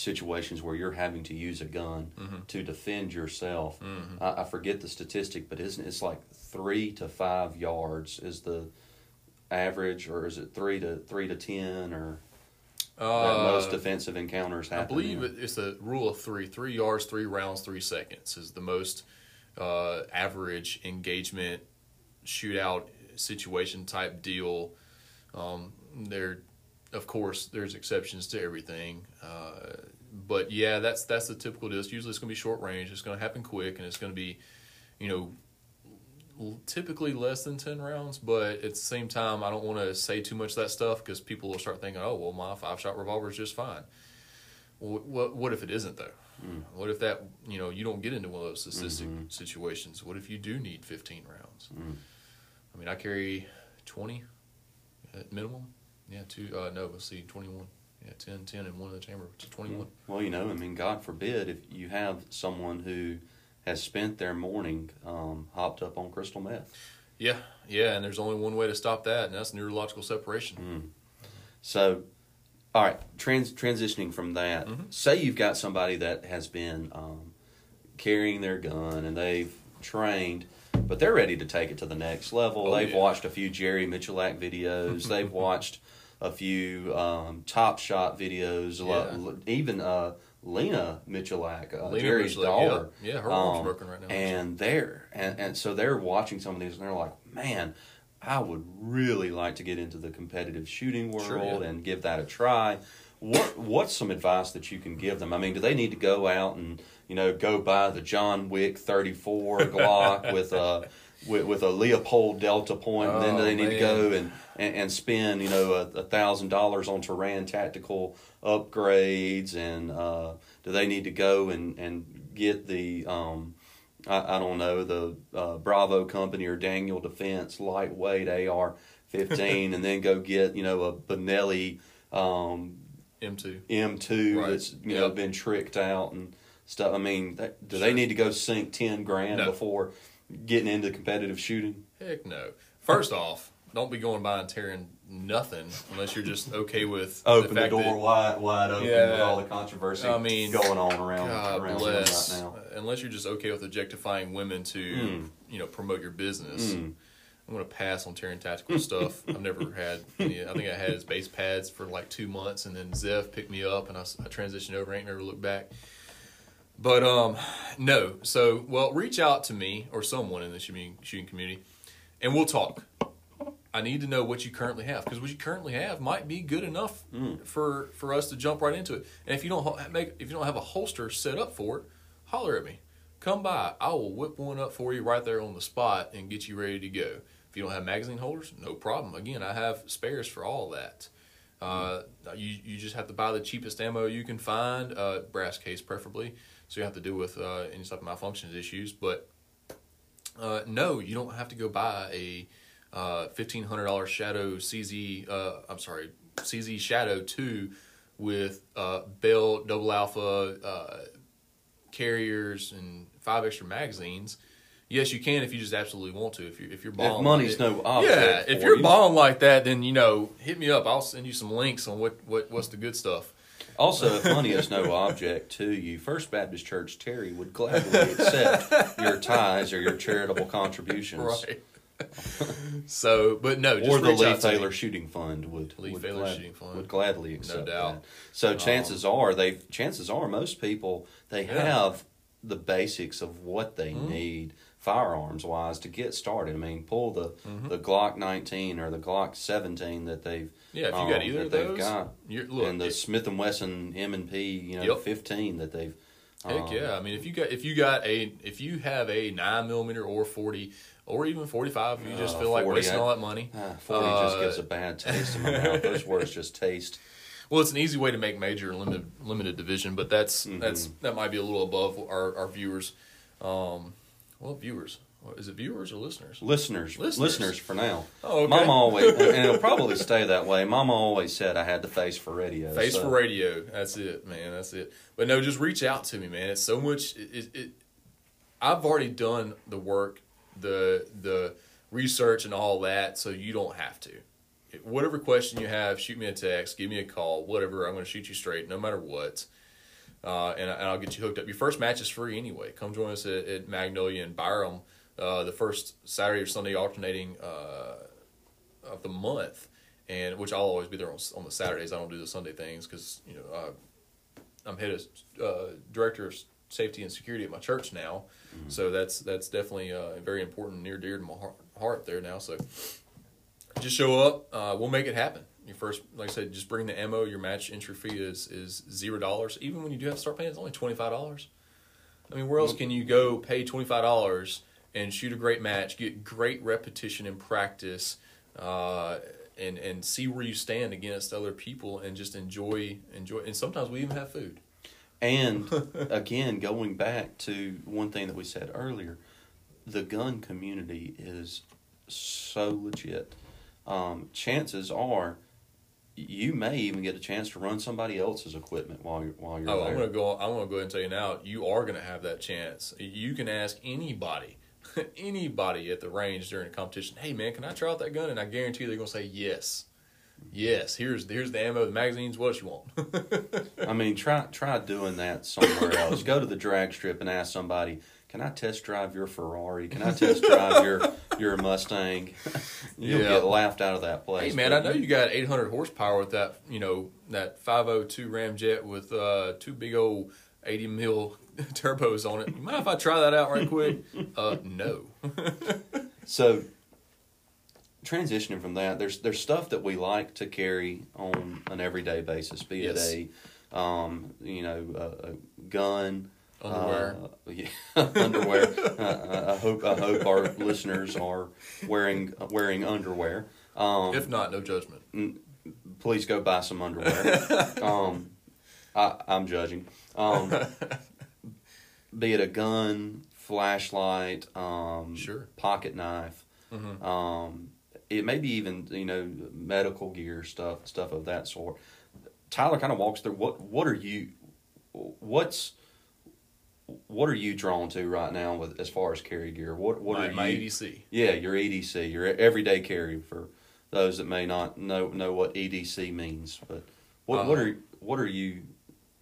S1: situations where you're having to use a gun
S2: Mhm.
S1: to defend yourself.
S2: Mhm.
S1: I, I forget the statistic, but isn't it's like three to five yards is the average, or is it three to three to ten, or that most
S2: Uh,
S1: defensive encounters happen.
S2: I believe it- it's the rule of three: three yards, three rounds, three seconds is the most uh, average engagement shootout situation type deal. Um, there, of course, there's exceptions to everything, uh, but yeah, that's that's the typical deal. It's usually it's going to be short range. It's going to happen quick, and it's going to be, you know, l- typically less than 10 rounds but at the same time i don't want to say too much of that stuff because people will start thinking oh well my five shot revolver is just fine. Well, what, what if it isn't though? Mm. What if that you know you don't get into one of those statistic mm-hmm. situations? What if you do need 15 rounds? Mm. I mean i carry 20 at minimum yeah two uh no let's see 21 yeah 10 10 in one of the chamber which is 21
S1: Well, you know, I mean, God forbid if you have someone who has spent their morning um, hopped up on crystal meth.
S2: yeah yeah and there's only one way to stop that and that's neurological separation
S1: Mm. So, all right, trans- transitioning from that,
S2: Mm-hmm.
S1: say you've got somebody that has been um, carrying their gun and they've trained, but they're ready to take it to the next level.
S2: Oh,
S1: they've
S2: yeah.
S1: watched a few Jerry Miculek videos. they've watched a few um, Top Shot videos. lot- even uh, Lena Miculek, uh,
S2: Lena
S1: Jerry's daughter.
S2: yeah. Yeah, her arm's
S1: Um,
S2: broken right now.
S1: And they're and, and so they're watching some of these and they're like, man, I would really like to get into the competitive shooting world
S2: Sure, yeah.
S1: and give that a try. What what's some advice that you can give them? I mean, do they need to go out and you know go buy the John Wick thirty four Glock with a with, with a Leupold Delta point, and then do
S2: Oh,
S1: they need to go and, and, and spend you know a thousand dollars on Taran tactical upgrades, and uh, do they need to go and, and get the um, I, I don't know the uh, Bravo Company or Daniel Defense lightweight AR fifteen, and then go get you know a Benelli um,
S2: m2
S1: M two
S2: Right.
S1: that's you know been tricked out and stuff. I mean, that, do they need to go sink ten grand
S2: No.
S1: before getting into competitive shooting?
S2: Heck no. First off, don't be going by and Taran nothing unless you're just okay with
S1: Open the,
S2: fact
S1: door
S2: that-
S1: wide, wide open
S2: Yeah.
S1: with all the controversy
S2: I mean,
S1: going on around,
S2: God
S1: around
S2: bless.
S1: right now.
S2: Unless you're just okay with objectifying women to,
S1: Mm.
S2: you know, promote your business.
S1: Mm.
S2: I'm gonna pass on Taran tactical stuff. I've never had. Any, I think I had his base pads for like two months, and then Zev picked me up, and I transitioned over. Ain't never looked back. But um, no. So well, reach out to me or someone in the shooting shooting community, and we'll talk. I need to know what you currently have because what you currently have might be good enough for for us to jump right into it. And if you don't make if you don't have a holster set up for it, holler at me. Come by. I will whip one up for you right there on the spot and get you ready to go. If you don't have magazine holders, no problem. Again, I have spares for all that. Uh, you you just have to buy the cheapest ammo you can find, uh, brass case preferably, so you have to deal with uh, any type of malfunctions issues. But uh, no, you don't have to go buy a uh, fifteen hundred dollar Shadow CZ. Uh, I'm sorry, CZ Shadow two with uh, Bell double alpha uh, carriers and five extra magazines. Yes, you can if you just absolutely want to. If you if you're balling,
S1: If money's
S2: like
S1: no object,
S2: yeah. If you're
S1: you.
S2: balling like that, then you know, hit me up. I'll send you some links on what what what's the good stuff.
S1: Also, if money is no object to you, First Baptist Church Terry would gladly accept your tithes or your charitable contributions.
S2: Right. so, but no, just
S1: or the Lee
S2: out to me.
S1: Thaler Shooting Fund would
S2: Lee
S1: would, glad-
S2: Shooting Fund.
S1: would gladly accept No
S2: doubt.
S1: that. So chances are they chances are most people they
S2: Yeah.
S1: have the basics of what they
S2: Mhm.
S1: need firearms wise to get started. I mean, pull the
S2: Mhm.
S1: the Glock 19 or the Glock 17 that they've
S2: Yeah, if you
S1: um,
S2: got either of those,
S1: got,
S2: look,
S1: and the
S2: it-
S1: Smith and Wesson M and P, you know,
S2: Yep.
S1: 15 that they've.
S2: Heck
S1: um,
S2: yeah! I mean, if you got if you got a if you have a nine millimeter or forty or even forty five, you just
S1: Uh,
S2: feel like
S1: 40,
S2: wasting all that money.
S1: Ah, 40 just
S2: Uh,
S1: gives a bad taste in my mouth. Those words just taste.
S2: Well, it's an easy way to make major limited limited division, but that's
S1: Mhm.
S2: that's that might be a little above our our viewers. Um, well, viewers, is it viewers or listeners?
S1: Listeners,
S2: Listeners.
S1: listeners, for now.
S2: Oh, okay.
S1: Mama always, and it'll probably stay that way. Mama always said I had the face for radio.
S2: Face
S1: so-
S2: for radio. That's it, man. That's it. But no, just reach out to me, man. It's so much. It, it, it I've already done the work, the the research, and all that, so you don't have to. Whatever question you have, shoot me a text, give me a call, whatever. I'm going to shoot you straight, no matter what. Uh, and, and I'll get you hooked up. Your first match is free anyway. Come join us at, at Magnolia and Byram uh, the first Saturday or Sunday alternating uh, of the month, and which I'll always be there on, on the Saturdays. I don't do the Sunday things because you know uh, I'm head of uh, director of safety and security at my church now, so that's that's definitely uh, very important, near dear to my heart, heart there now. So just show up. Uh, we'll make it happen. Your first, like I said, just bring the ammo. Your match entry fee is is zero dollars. Even when you do have to start paying, it's only twenty five dollars. I mean, where else can you go pay twenty five dollars and shoot a great match, get great repetition and practice, uh, and and see where you stand against other people, and just enjoy enjoy. And sometimes we even have food.
S1: And again, going back to one thing that we said earlier, the gun community is so legit. Um, chances are, you may even get a chance to run somebody else's equipment while you're while you're
S2: Oh,
S1: there.
S2: I'm gonna go. I'm gonna go ahead and tell you now. You are gonna have that chance. You can ask anybody, anybody at the range during a competition. Hey, man, can I try out that gun? And I guarantee they're gonna say yes. Yes. Here's here's the ammo, the magazines. What else you want?
S1: I mean, try try doing that somewhere else. Go to the drag strip and ask somebody, "Can I test drive your Ferrari? Can I test drive your your Mustang?" You'll
S2: Yeah.
S1: get laughed out of that place.
S2: hey, man, I know you got 800 horsepower with that. You know that 502 Ramjet with uh, two big old 80 mil turbos on it. You mind if I try that out right quick? uh, no.
S1: So, transitioning from that, there's there's stuff that we like to carry on an everyday basis, be
S2: Yes.
S1: it a, um, you know, a, a gun,
S2: Underwear.
S1: uh, yeah, underwear. uh, I hope I hope our listeners are wearing wearing underwear. Um,
S2: if not, no judgment.
S1: please go buy some underwear. um, I, I'm judging. Um, be it a gun, flashlight, um,
S2: Sure.
S1: pocket knife,
S2: Mhm.
S1: um, it may be even you know medical gear stuff, stuff of that sort. Tyler kind of walks through what what are you, what's what are you drawn to right now with as far as carry gear? What what
S2: my,
S1: are
S2: my
S1: you?
S2: EDC.
S1: Yeah, your EDC, your everyday carry for those that may not know know what EDC means. But what what
S2: Uh-huh.
S1: are what are you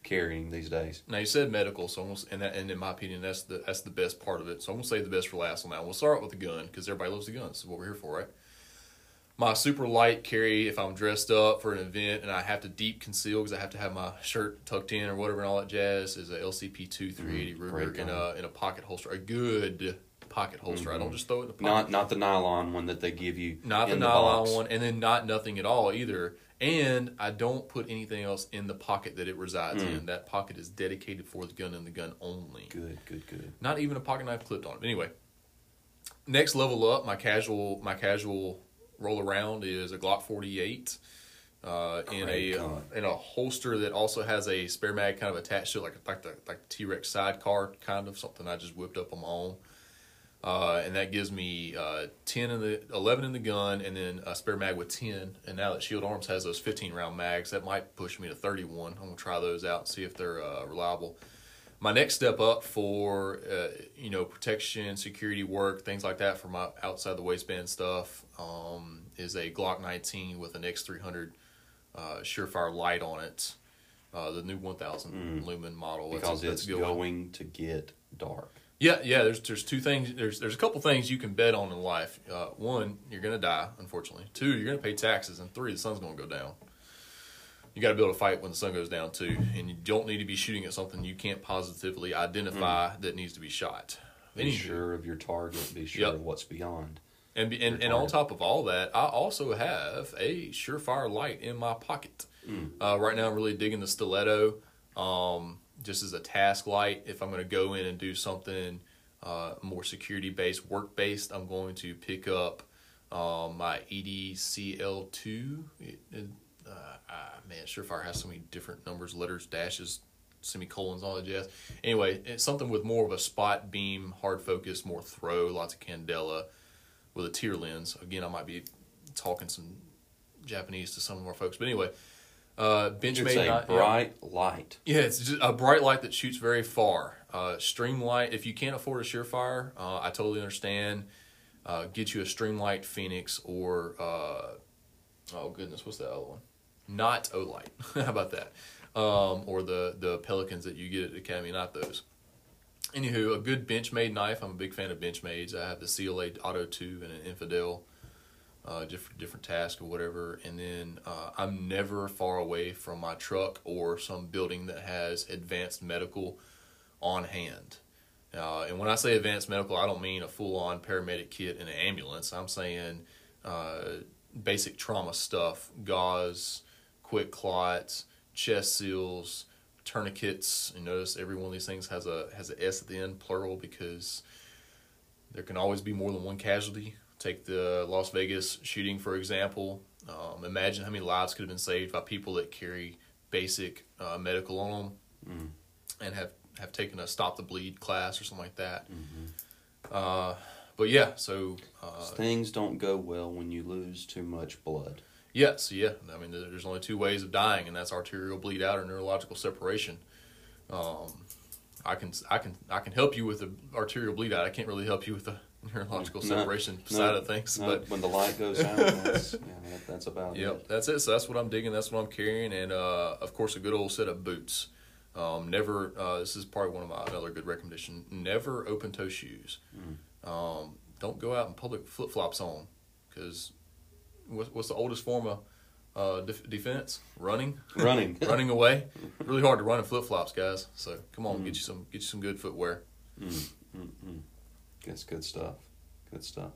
S1: carrying these days?
S2: Now you said medical, so I'm gonna, and that, and in my opinion, that's the that's the best part of it. So I'm gonna say the best for last on that. We'll start with the gun because everybody loves the gun. This is what we're here for, right? My super light carry, if I'm dressed up for an event and I have to deep conceal because I have to have my shirt tucked in or whatever and all that jazz, is a LCP two 380
S1: Mm,
S2: Ruger in a in a pocket holster, a good pocket holster. I don't just throw it in the pocket.
S1: Not not the nylon one that they give you.
S2: Not the
S1: in
S2: nylon
S1: box.
S2: one, and then not nothing at all either. And I don't put anything else in the pocket that it resides
S1: Mm.
S2: in. That pocket is dedicated for the gun and the gun only.
S1: Good, good, good.
S2: Not even a pocket knife clipped on it. Anyway, next level up, my casual my casual roll around is a Glock 48 uh, in a in a holster that also has a spare mag kind of attached to it, like like the like the T Rex sidecar kind of something I just whipped up on my own. Uh, and that gives me uh, 10 in the 11 in the gun and then a spare mag with 10 and now that shield arms has those 15 round mags that might push me to 31 i'm gonna try those out and see if they're uh, reliable. My next step up for uh, you know protection security work things like that for my outside the waistband stuff um, is a glock 19 with an x300 uh, surefire light on it. Uh, the new 1000 lumen model. That's-
S1: Because
S2: that's
S1: it's
S2: good one.
S1: going to get dark.
S2: Yeah, yeah. There's there's two things. There's there's a couple things you can bet on in life. Uh, one, you're gonna die, unfortunately. Two, you're gonna pay taxes, and three, the sun's gonna go down. You got to be able to fight when the sun goes down too, and you don't need to be shooting at something you can't positively identify that needs to be shot.
S1: Be sure of your target. Be sure
S2: Yep.
S1: of what's beyond.
S2: And, be- and and on top of all that, I also have a surefire light in my pocket. Uh, right now, I'm really digging the stiletto, um, just as a task light. If I'm going to go in and do something uh, more security based, work based, I'm going to pick up um, my EDCL2. It, it, uh, ah, man, surefire has so many different numbers, letters, dashes, semicolons, all that jazz. Anyway, it's something with more of a spot beam, hard focus, more throw, lots of candela with a tear lens. Again, I might be talking some Japanese to some of our folks, but anyway, uh, bench
S1: It's a
S2: not- yeah.
S1: bright light.
S2: Yeah, it's just a bright light that shoots very far. Uh, stream light. If you can't afford a Surefire, uh, I totally understand. Uh, get you a Streamlight Phoenix or uh, oh goodness, what's that other one? Not Olight. How about that? Um, or the the Pelicans that you get at Academy. Not those. Anywho, a good Benchmade knife. I'm a big fan of Benchmades. I have the CLA Auto 2 and an Infidel uh, different different tasks or whatever. And then uh, I'm never far away from my truck or some building that has advanced medical on hand. Uh, and when I say advanced medical, I don't mean a full on paramedic kit and an ambulance. I'm saying uh, basic trauma stuff, gauze, QuikClots, chest seals, tourniquets. You notice every one of these things has a has a S at the end, plural, because there can always be more than one casualty. Take the Las Vegas shooting for example. Um, imagine how many lives could have been saved by people that carry basic uh, medical on them
S1: Mm.
S2: and have have taken a stop the bleed class or something like that.
S1: Mm-hmm.
S2: Uh, but yeah, so uh,
S1: Things don't go well when you lose too much blood.
S2: yeah, so yeah, I mean, there's only two ways of dying, and that's arterial bleed out or neurological separation. Um, I can I can I can help you with the arterial bleed out. I can't really help you with the neurological separation
S1: no,
S2: side of things,
S1: No,
S2: but
S1: when the light goes out, that's, yeah, that, that's about
S2: Yep,
S1: it.
S2: that's it. So that's what I'm digging. That's what I'm carrying, and uh, of course a good old set of boots. Um, never. Uh, this is probably one of my another good recommendation. Never open toe shoes.
S1: Mm.
S2: Um, don't go out in public flip flops on, because what's, what's the oldest form of uh, def- defense? Running,
S1: Running.
S2: running away. Really hard to run in flip flops, guys. So come on,
S1: Mm.
S2: get you some get you some good footwear.
S1: Mm. That's good stuff. Good stuff.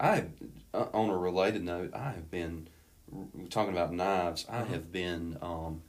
S1: I, uh, on a related note, I have been talking about knives. I
S2: Mhm.
S1: have been um,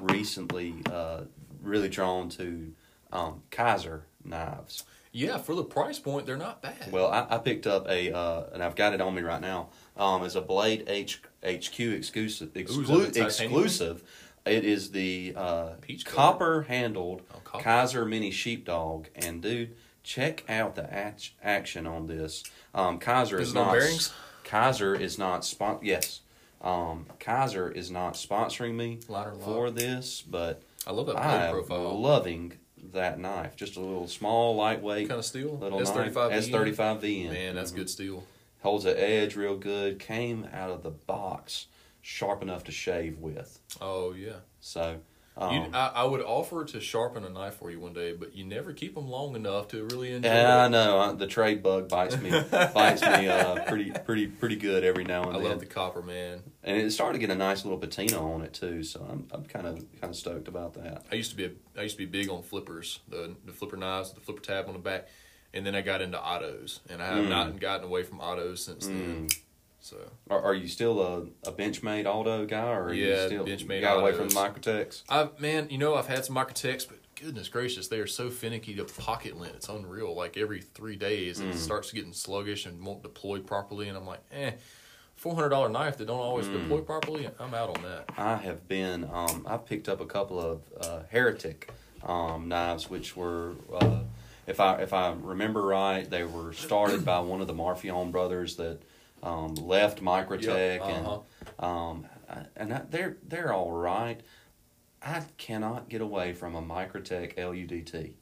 S1: recently uh, really drawn to um, Kizer knives.
S2: Yeah, for the price point, they're not bad.
S1: Well, I, I picked up a, uh, and I've got it on me right now. Um, it's a Blade H, HQ exclusive.
S2: Ooh,
S1: Exclu-
S2: titanium?
S1: exclusive. It is the uh,
S2: Peach
S1: copper handled
S2: Oh.
S1: Kizer Mini Sheepdog. And dude, check out the act- action on this. Um, Kizer
S2: Is
S1: is, not.
S2: bearings?
S1: Kizer is not spon- Yes, um, Kizer is not sponsoring me for this, but
S2: I love that blade
S1: I'm
S2: profile.
S1: loving that knife. Just a little small, lightweight
S2: kind of steel.
S1: little
S2: S thirty five.
S1: S thirty five V.
S2: Man, that's good steel.
S1: Holds the edge real good. Came out of the box sharp enough to shave with.
S2: Oh yeah.
S1: So,
S2: You,
S1: um,
S2: I, I would offer to sharpen a knife for you one day, but you never keep them long enough to really enjoy.
S1: yeah, I know uh, the trade bug bites me bites me uh, pretty pretty pretty good every now and
S2: I
S1: then.
S2: I love the copper man.
S1: and it started to get a nice little patina on it too. So I'm I'm kind of kind of stoked about that.
S2: I used to be a, I used to be big on flippers, the the flipper knives, the flipper tab on the back, and then I got into autos, and I have
S1: Mm.
S2: not gotten away from autos since then. So
S1: Are, are you still a, a Benchmade auto guy, or are
S2: Yeah,
S1: you still
S2: Benchmade
S1: got away from the. Microtechs?
S2: I man, you know I've had some Microtechs, but goodness gracious, they are so finicky to pocket lint. It's unreal. Like every three days,
S1: Mm.
S2: it starts getting sluggish and won't deploy properly, and I'm like, eh. Four hundred dollar knife that don't always
S1: Mm.
S2: deploy properly. I'm out on that.
S1: I have been. Um, I picked up a couple of uh, Heretic um, knives, which were, uh, if I if I remember right, they were started by one of the Marfione brothers that um, left Microtech,
S2: Yep, uh-huh.
S1: and um, and I, they're they're all right. I cannot get away from a Microtech LUDT,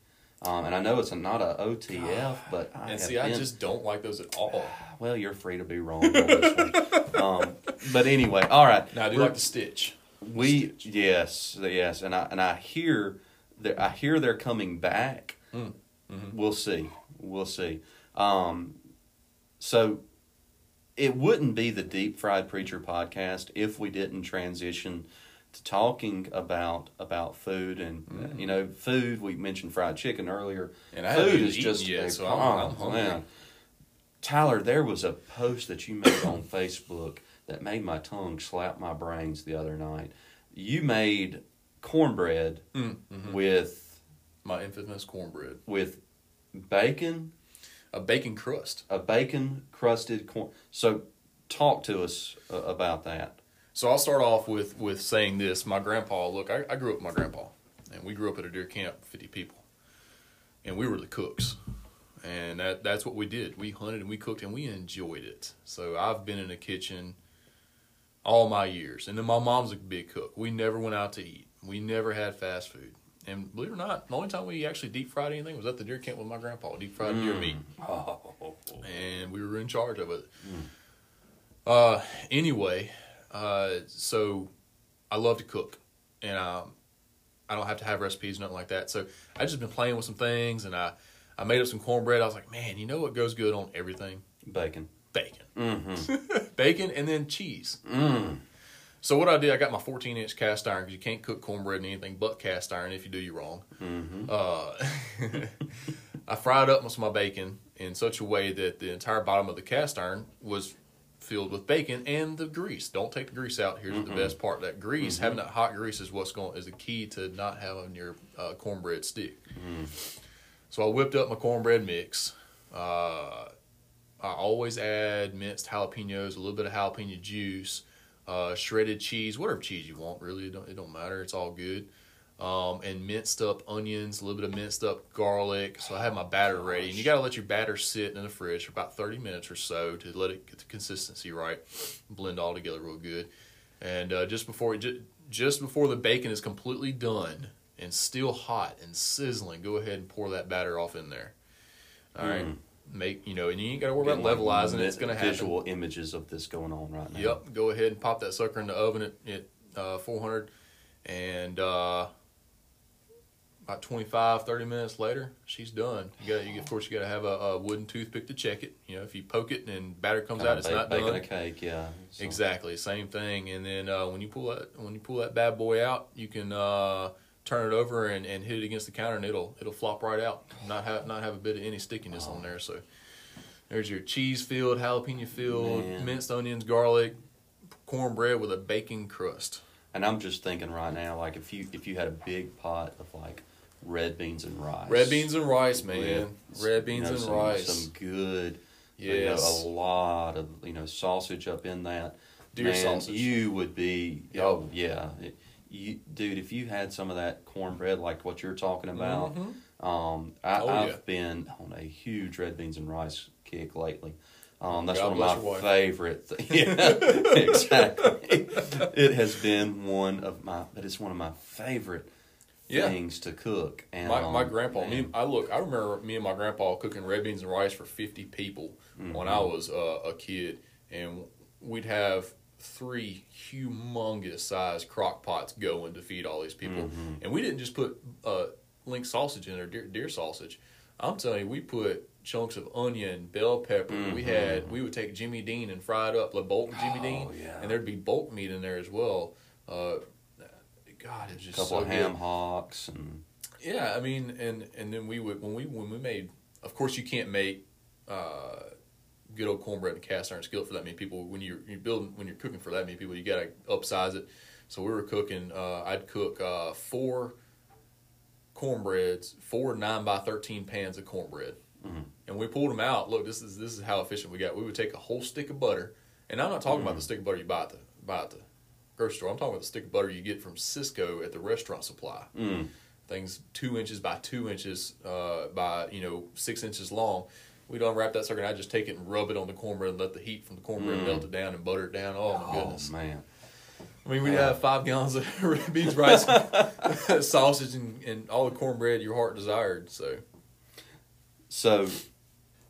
S1: um, and I know it's a, not a OTF, but I
S2: And see, I just don't like those at all.
S1: well, you're free to be wrong on this one. Um, but anyway, all right.
S2: Now I do like the stitch.
S1: we yes yes, and I and I hear that I hear they're coming back.
S2: Mm, mhm.
S1: We'll see. We'll see. Um, so it wouldn't be the Deep Fried Preacher podcast if we didn't transition to talking about about food and
S2: Mm.
S1: you know food. We mentioned fried chicken earlier.
S2: And I
S1: food is just
S2: yet,
S1: a
S2: so I'm-
S1: bomb,
S2: I'm
S1: man. Tyler, there was a post that you made on Facebook that made my tongue slap my brains the other night. You made cornbread
S2: Mm, mhm.
S1: with
S2: My infamous cornbread,
S1: with bacon,
S2: a bacon crust.
S1: a bacon crusted corn. So, talk to us uh, about that.
S2: So I'll start off with with saying this. My grandpa, look, I, I grew up with my grandpa, and we grew up at a deer camp, fifty people, and we were the cooks, and that that's what we did. We hunted and we cooked and we enjoyed it. So I've been in the kitchen all my years, and then my mom's a big cook. We never went out to eat. We never had fast food. And believe it or not, the only time we actually deep fried anything was at the deer camp with my grandpa. Deep fried deer
S1: Mm.
S2: meat
S1: Oh,
S2: and we were in charge of it. Uh, anyway, uh, so I love to cook, and um, I don't have to have recipes, nothing like that. So I just been playing with some things, and I I made up some cornbread. I was like, man, you know what goes good on everything?
S1: bacon.
S2: bacon,
S1: Mm-hmm.
S2: bacon, and then cheese.
S1: Mm.
S2: So what I did, I got my 14 inch cast iron because you can't cook cornbread in anything but cast iron. If you do, you're wrong.
S1: Mm-hmm.
S2: Uh, I fried up most of my bacon in such a way that the entire bottom of the cast iron was filled with bacon and the grease. Don't take the grease out. Here's the best part: that grease, having that hot grease, is what's going is the key to not having your uh, cornbread stick. So I whipped up my cornbread mix. Uh, I always add minced jalapenos, a little bit of jalapeno juice, uh, shredded cheese, whatever cheese you want. Really, it don't, it don't matter. It's all good. Um, and minced up onions, a little bit of minced up garlic. So I have my batter ready, and you got to let your batter sit in the fridge for about thirty minutes or so to let it get the consistency right, blend all together real good. And uh, just before just, just before the bacon is completely done and still hot and sizzling, go ahead and pour that batter off in there. All right, make you know, and you ain't got to worry about
S1: like,
S2: levelizing. it. It's going to happen.
S1: Visual images of this going on right now.
S2: Yep. Go ahead and pop that sucker in the oven at, at uh, 400. And uh, about 25, 30 minutes later, she's done. You got, you, of course, you got to have a, a wooden toothpick to check it. You know, if you poke it and batter comes
S1: Kinda
S2: out, it's
S1: bake-
S2: not
S1: baking
S2: done.
S1: a cake. Yeah. So-
S2: Exactly, same thing. And then uh, when you pull that when you pull that bad boy out, you can uh, turn it over and, and hit it against the counter, and it'll it'll flop right out. Not have not have a bit of any stickiness on there. So there's your cheese filled, jalapeno filled,
S1: Man.
S2: minced onions, garlic, cornbread with a bacon crust.
S1: And I'm just thinking right now, like if you if you had a big pot of like red beans and rice,
S2: Red beans and rice, man.
S1: with,
S2: Red
S1: you
S2: beans
S1: know,
S2: and
S1: some,
S2: rice.
S1: some good,
S2: yes.
S1: you know, a lot of you know sausage up in that.
S2: Deer
S1: Man,
S2: sausage.
S1: You would be,
S2: Yep.
S1: oh yeah, It- you, dude. If you had some of that cornbread, like what you're talking about,
S2: Mhm.
S1: um, I,
S2: Oh,
S1: I've
S2: yeah.
S1: been on a huge red beans and rice kick lately. Um, that's
S2: God
S1: one of my favorite. Th- yeah, exactly. it has been one of my, but it's one of my favorite
S2: Yeah.
S1: things to cook. And
S2: My, my
S1: um,
S2: grandpa, me, I look, I remember me and my grandpa cooking red beans and rice for 50 people when I was uh, a kid. And we'd have three humongous sized crock pots going to feed all these people. And we didn't just put uh, link sausage in there, deer, deer sausage. I'm telling you, we put chunks of onion, bell pepper. We had, we would take Jimmy Dean and fry it up, like bulk Jimmy
S1: Oh,
S2: Dean.
S1: yeah.
S2: And there'd be bulk meat in there as well. Uh, God, it's just a
S1: couple
S2: so
S1: of ham
S2: good.
S1: hocks and
S2: Yeah, I mean, and and then we would when we when we made. Of course, you can't make uh, good old cornbread in a cast iron skillet for that many people. When you're you building when you're cooking for that many people, you got to upsize it. So we were cooking. Uh, I'd cook uh, four cornbreads, four nine by thirteen pans of cornbread, and we pulled them out. Look, this is this is how efficient we got. We would take a whole stick of butter, and I'm not talking about the stick of butter you buy at the buy at the grocery store. I'm talking about the stick of butter you get from Sysco at the restaurant supply
S1: mm,
S2: things two inches by two inches uh, by you know six inches long. We'd unwrap that sucker and I'd just take it and rub it on the cornbread and let the heat from the cornbread
S1: Mm.
S2: melt it down and butter it down. Oh my
S1: oh
S2: goodness!
S1: man,
S2: I mean, we'd have five gallons of red beans, rice, sausage, and, and all the cornbread your heart desired. So
S1: So,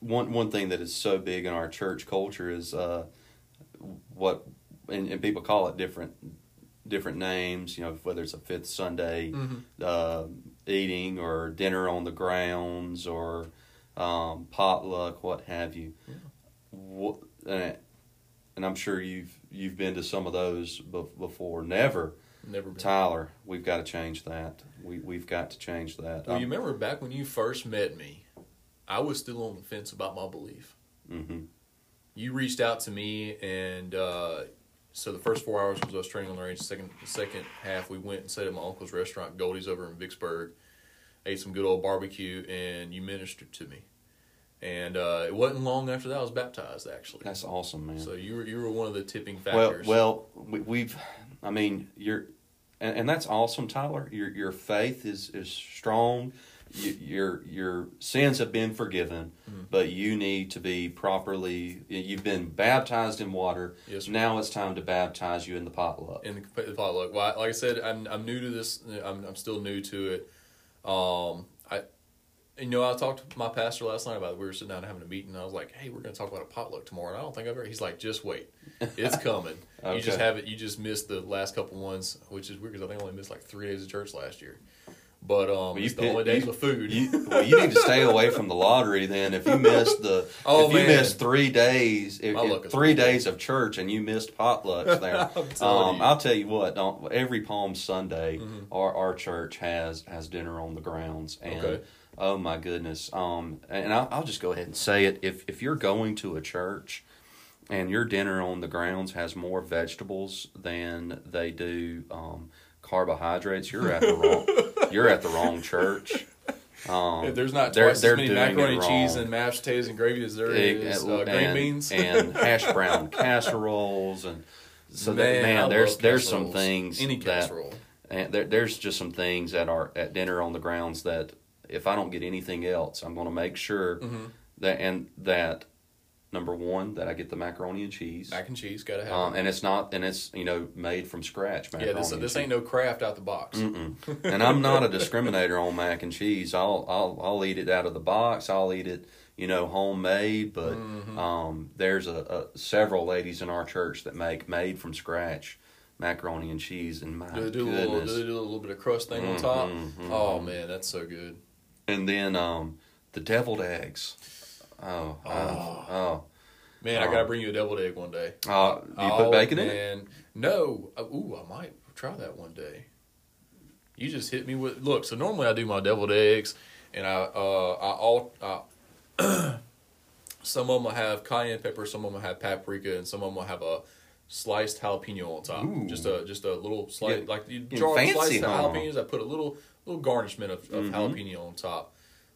S1: one one thing that is so big in our church culture is uh, what, and, and people call it different different names. You know, whether it's a fifth Sunday uh, eating or dinner on the grounds or um, potluck, what have you. What, and, and I'm sure you've you've been to some of those before. Never,
S2: never been.
S1: Tyler. We've got to change that. We we've got to change that.
S2: Well, you remember back when you first met me, I was still on the fence about my belief.
S1: hmm
S2: you reached out to me and uh, so the first four hours was us training on the range. The second the second half we went and stayed at my uncle's restaurant, Goldie's over in Vicksburg, ate some good old barbecue, and you ministered to me. And uh, it wasn't long after that I was baptized actually.
S1: That's awesome, man.
S2: So you were you were one of the tipping
S1: Well,
S2: factors.
S1: well, we, we've, I mean, you're, and, and that's awesome, Tyler. Your your faith is is strong. You, your your sins have been forgiven,
S2: Mm-hmm.
S1: but you need to be properly. You've been baptized in water.
S2: Yes, sir.
S1: Now it's time to baptize you in the potluck.
S2: in the, the potluck. Well, I- like I said, I'm I'm new to this. I'm I'm still new to it. Um, I, you know, I talked to my pastor last night about it. We were sitting down having a meeting. And I was like, "Hey, we're going to talk about a potluck tomorrow." And I don't think I've ever. He's like, "Just wait, it's coming. You just haven't. You just missed the last couple ones, which is weird because I think I only missed like three days of church last year." But um,
S1: you
S2: it's the only days
S1: you-
S2: with food.
S1: You, well, you need to stay away from the lottery then. If you missed the,
S2: Oh,
S1: if you
S2: man.
S1: missed three days, if, if three days of church and you missed potlucks there, um,
S2: you.
S1: I'll tell you what. Don't, every Palm Sunday,
S2: Mm-hmm.
S1: our our church has has dinner on the grounds, and
S2: Okay.
S1: oh my goodness. Um, and I'll, I'll just go ahead and say it. If if you're going to a church. And your dinner on the grounds has more vegetables than they do um, carbohydrates. You're at the wrong. You're at the wrong church. Um,
S2: If there's not
S1: they're- they're
S2: as many macaroni and cheese and mashed potatoes and gravy as there
S1: Egg-
S2: is uh,
S1: and,
S2: green beans.
S1: and hash brown casseroles and so that,
S2: Man,
S1: man, there's there's some things
S2: Any
S1: that and there, there's just some things that are at dinner on the grounds that if I don't get anything else, I'm going to make sure
S2: Mm-hmm.
S1: that and that number one that I get the macaroni and cheese.
S2: Mac and cheese, gotta have.
S1: Um,
S2: it.
S1: and it's not, and it's you know made from scratch.
S2: yeah,
S1: Macaroni
S2: this
S1: and
S2: this ain't no Kraft out the box.
S1: Mm-mm. and I'm not a discriminator on mac and cheese. I'll I'll I'll eat it out of the box. I'll eat it, you know, homemade. But
S2: Mm-hmm.
S1: um, there's a, a several ladies in our church that make made from scratch macaroni and cheese. And my
S2: Do they do a little,
S1: goodness.
S2: do they do a little bit of crust thing on top? Oh man, that's so good.
S1: and then um, the deviled eggs. Oh, oh, oh.
S2: Man, I
S1: Oh.
S2: gotta bring you a deviled egg one day.
S1: Uh, do you
S2: oh,
S1: put bacon in it?
S2: No. Uh, ooh, I might try that one day. You just hit me with look. So normally I do my deviled eggs, and I uh I all uh, some of them will have cayenne pepper, some of them will have paprika, and some of them will have a sliced jalapeno on top.
S1: Ooh.
S2: Just a just a little slice like you jar of
S1: fancy,
S2: sliced
S1: huh?
S2: jalapenos. I put a little little garnishment of, of
S1: Mhm.
S2: jalapeno on top.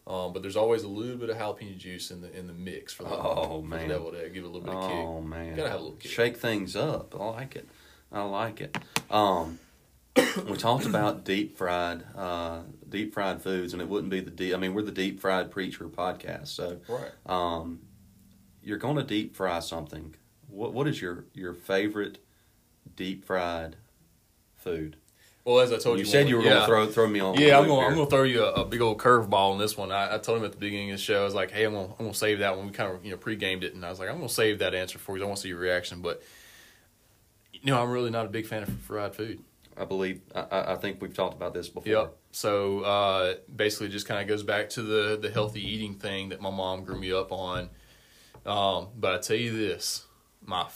S2: Um, but there's always a little bit of jalapeno juice in the in the mix for the,
S1: Oh,
S2: for
S1: man.
S2: the deviled egg. Give it a little bit of kick.
S1: Oh man,
S2: Gotta have a little kick.
S1: Shake things up. I like it. I like it. Um, we talked about deep fried, uh, deep fried foods, and it wouldn't be the deep. I mean, we're the deep fried preacher podcast, so
S2: Right.
S1: um, you're going to deep fry something. What what is your your favorite deep fried food?
S2: Well, as I told
S1: You
S2: you,
S1: said you were gonna throw throw me on.
S2: Yeah, I'm
S1: here.
S2: I'm going to throw you a, a big old curveball on this one. I, I told him at the beginning of the show, I was like, "Hey, I'm going. I'm to save that one." We kind of you know pre-gamed it, and I was like, "I'm going to save that answer for you. I want to see your reaction." But you know, I'm really not a big fan of fried food.
S1: I believe. I- I, think we've talked about this before.
S2: Yep. So uh, basically, it just kind of goes back to the the healthy eating thing that my mom grew me up on. Um, but I tell you this, my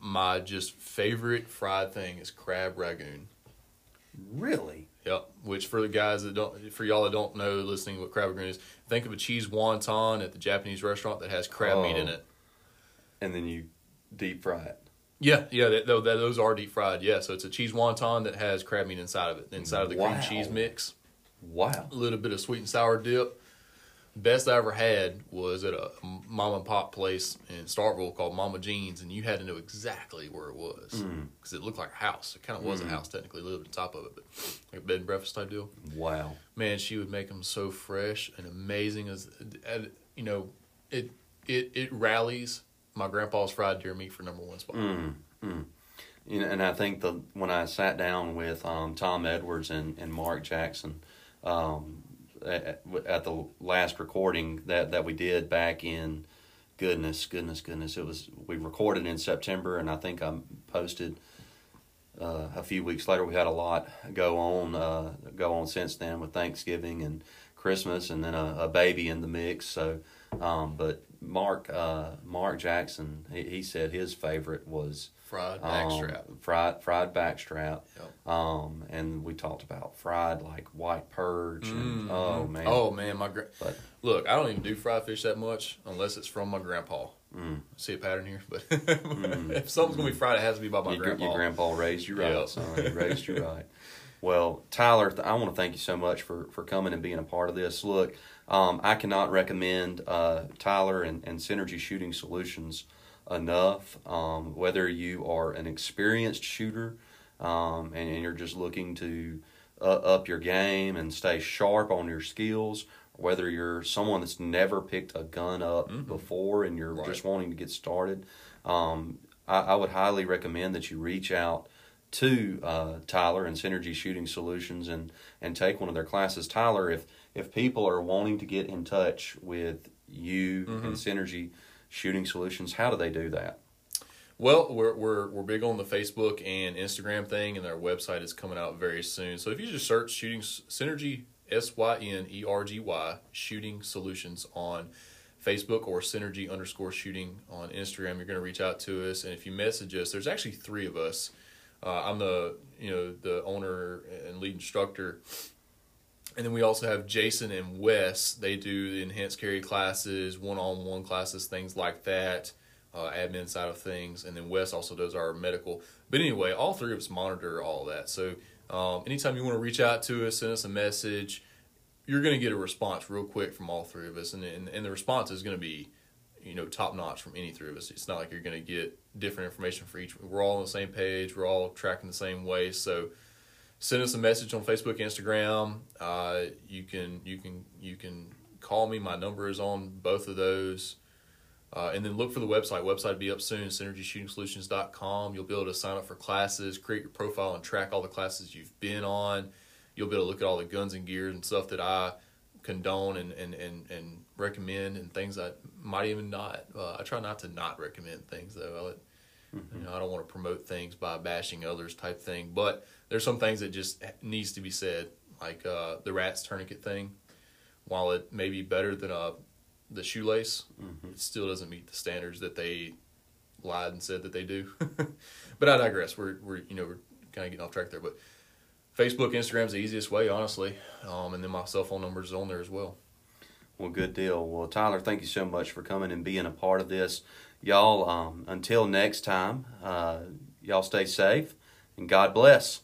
S2: my just favorite fried thing is crab rangoon.
S1: Really.
S2: Yep. Which for the guys that don't, for y'all that don't know, listening what crab rangoon is, think of a cheese wonton at the Japanese restaurant that has crab meat in
S1: Oh.
S2: it.
S1: And then you deep fry it.
S2: Yeah, yeah, that, that, those are deep fried. Yeah, so it's a cheese wonton that has crab meat inside of it, inside of the
S1: Wow.
S2: cream cheese mix,
S1: Wow.
S2: a little bit of sweet and sour dip. Best I ever had was at a mom and pop place in Starkville called Mama Jean's, and you had to know exactly where it was
S1: Mm.
S2: because it looked like a house. It kind of was a house technically, lived on top of it, but like a bed and breakfast type deal.
S1: Wow.
S2: man, she would make them so fresh and amazing. As you know, it it it rallies my grandpa's fried deer meat for number one spot.
S1: Mm, mm. You know, and I think the when I sat down with um, Tom Edwards and, and Mark Jackson um, at, at the last recording that, that we did back in goodness, goodness, goodness, it was we recorded in September, and I think I posted uh, a few weeks later. We had a lot go on uh, go on since then with Thanksgiving and Christmas, and then a, a baby in the mix. So, um, but Mark uh, Mark Jackson, he, he said his favorite was
S2: Fried
S1: um,
S2: backstrap.
S1: fried fried backstrap.
S2: Yep.
S1: Um, and we talked about fried like white perch. And, oh man,
S2: Oh man, my gra-
S1: But-
S2: look, I don't even do fried fish that much unless it's from my grandpa.
S1: Mm.
S2: See a pattern here, but if something's gonna be fried, it has to be by my
S1: your,
S2: grandpa.
S1: your grandpa raised you right,
S2: Yep.
S1: son. He raised you right. Well, Tyler, th- I want to thank you so much for, for coming and being a part of this. Look, um, I cannot recommend uh, Tyler and, and Synergy Shooting Solutions enough. Um, whether you are an experienced shooter um, and, and you're just looking to uh, up your game and stay sharp on your skills, whether you're someone that's never picked a gun up before and you're
S2: Right.
S1: just wanting to get started, um, I, I would highly recommend that you reach out to uh, Tyler and Synergy Shooting Solutions and and take one of their classes. Tyler, if if people are wanting to get in touch with you and Synergy Shooting Solutions, how do they do that?
S2: Well, we're we're we're big on the Facebook and Instagram thing, and our website is coming out very soon. So if you just search shooting synergy S Y N E R G Y Shooting Solutions on Facebook or Synergy underscore Shooting on Instagram. You're going to reach out to us, and if you message us, there's actually three of us. Uh, I'm the you know the owner and lead instructor, and then we also have Jason and Wes. They do the enhanced carry classes, one-on-one classes, things like that, uh, admin side of things, and then Wes also does our medical. But anyway, all three of us monitor all that. So um, anytime you want to reach out to us, send us a message, you're going to get a response real quick from all three of us, and and, and the response is going to be you know top notch from any three of us. It's not like you're going to get different information for each. We're all on the same page. We're all tracking the same way. So send us a message on Facebook, Instagram. Uh, you can you can you can call me. My number is on both of those. Uh, and then look for the website. Website will be up soon, synergyshootingsolutions.com. You'll be able to sign up for classes, create your profile, and track all the classes you've been on. You'll be able to look at all the guns and gears and stuff that I condone and, and, and, and recommend and things I might even not. Uh, I try not to not recommend things though. I, mm-hmm. you know, I don't want to promote things by bashing others type thing. But there's some things that just needs to be said, like uh, the rats tourniquet thing. While it may be better than a the shoelace, mm-hmm. it still doesn't meet the standards that they lied and said that they do. but I digress. We're we're you know we're kind of getting off track there, but Facebook, Instagram's the easiest way, honestly. Um, and then my cell phone number is on there as well.
S1: Well, good deal. Well, Tyler, thank you so much for coming and being a part of this. Y'all, um, until next time, uh, y'all stay safe and God bless.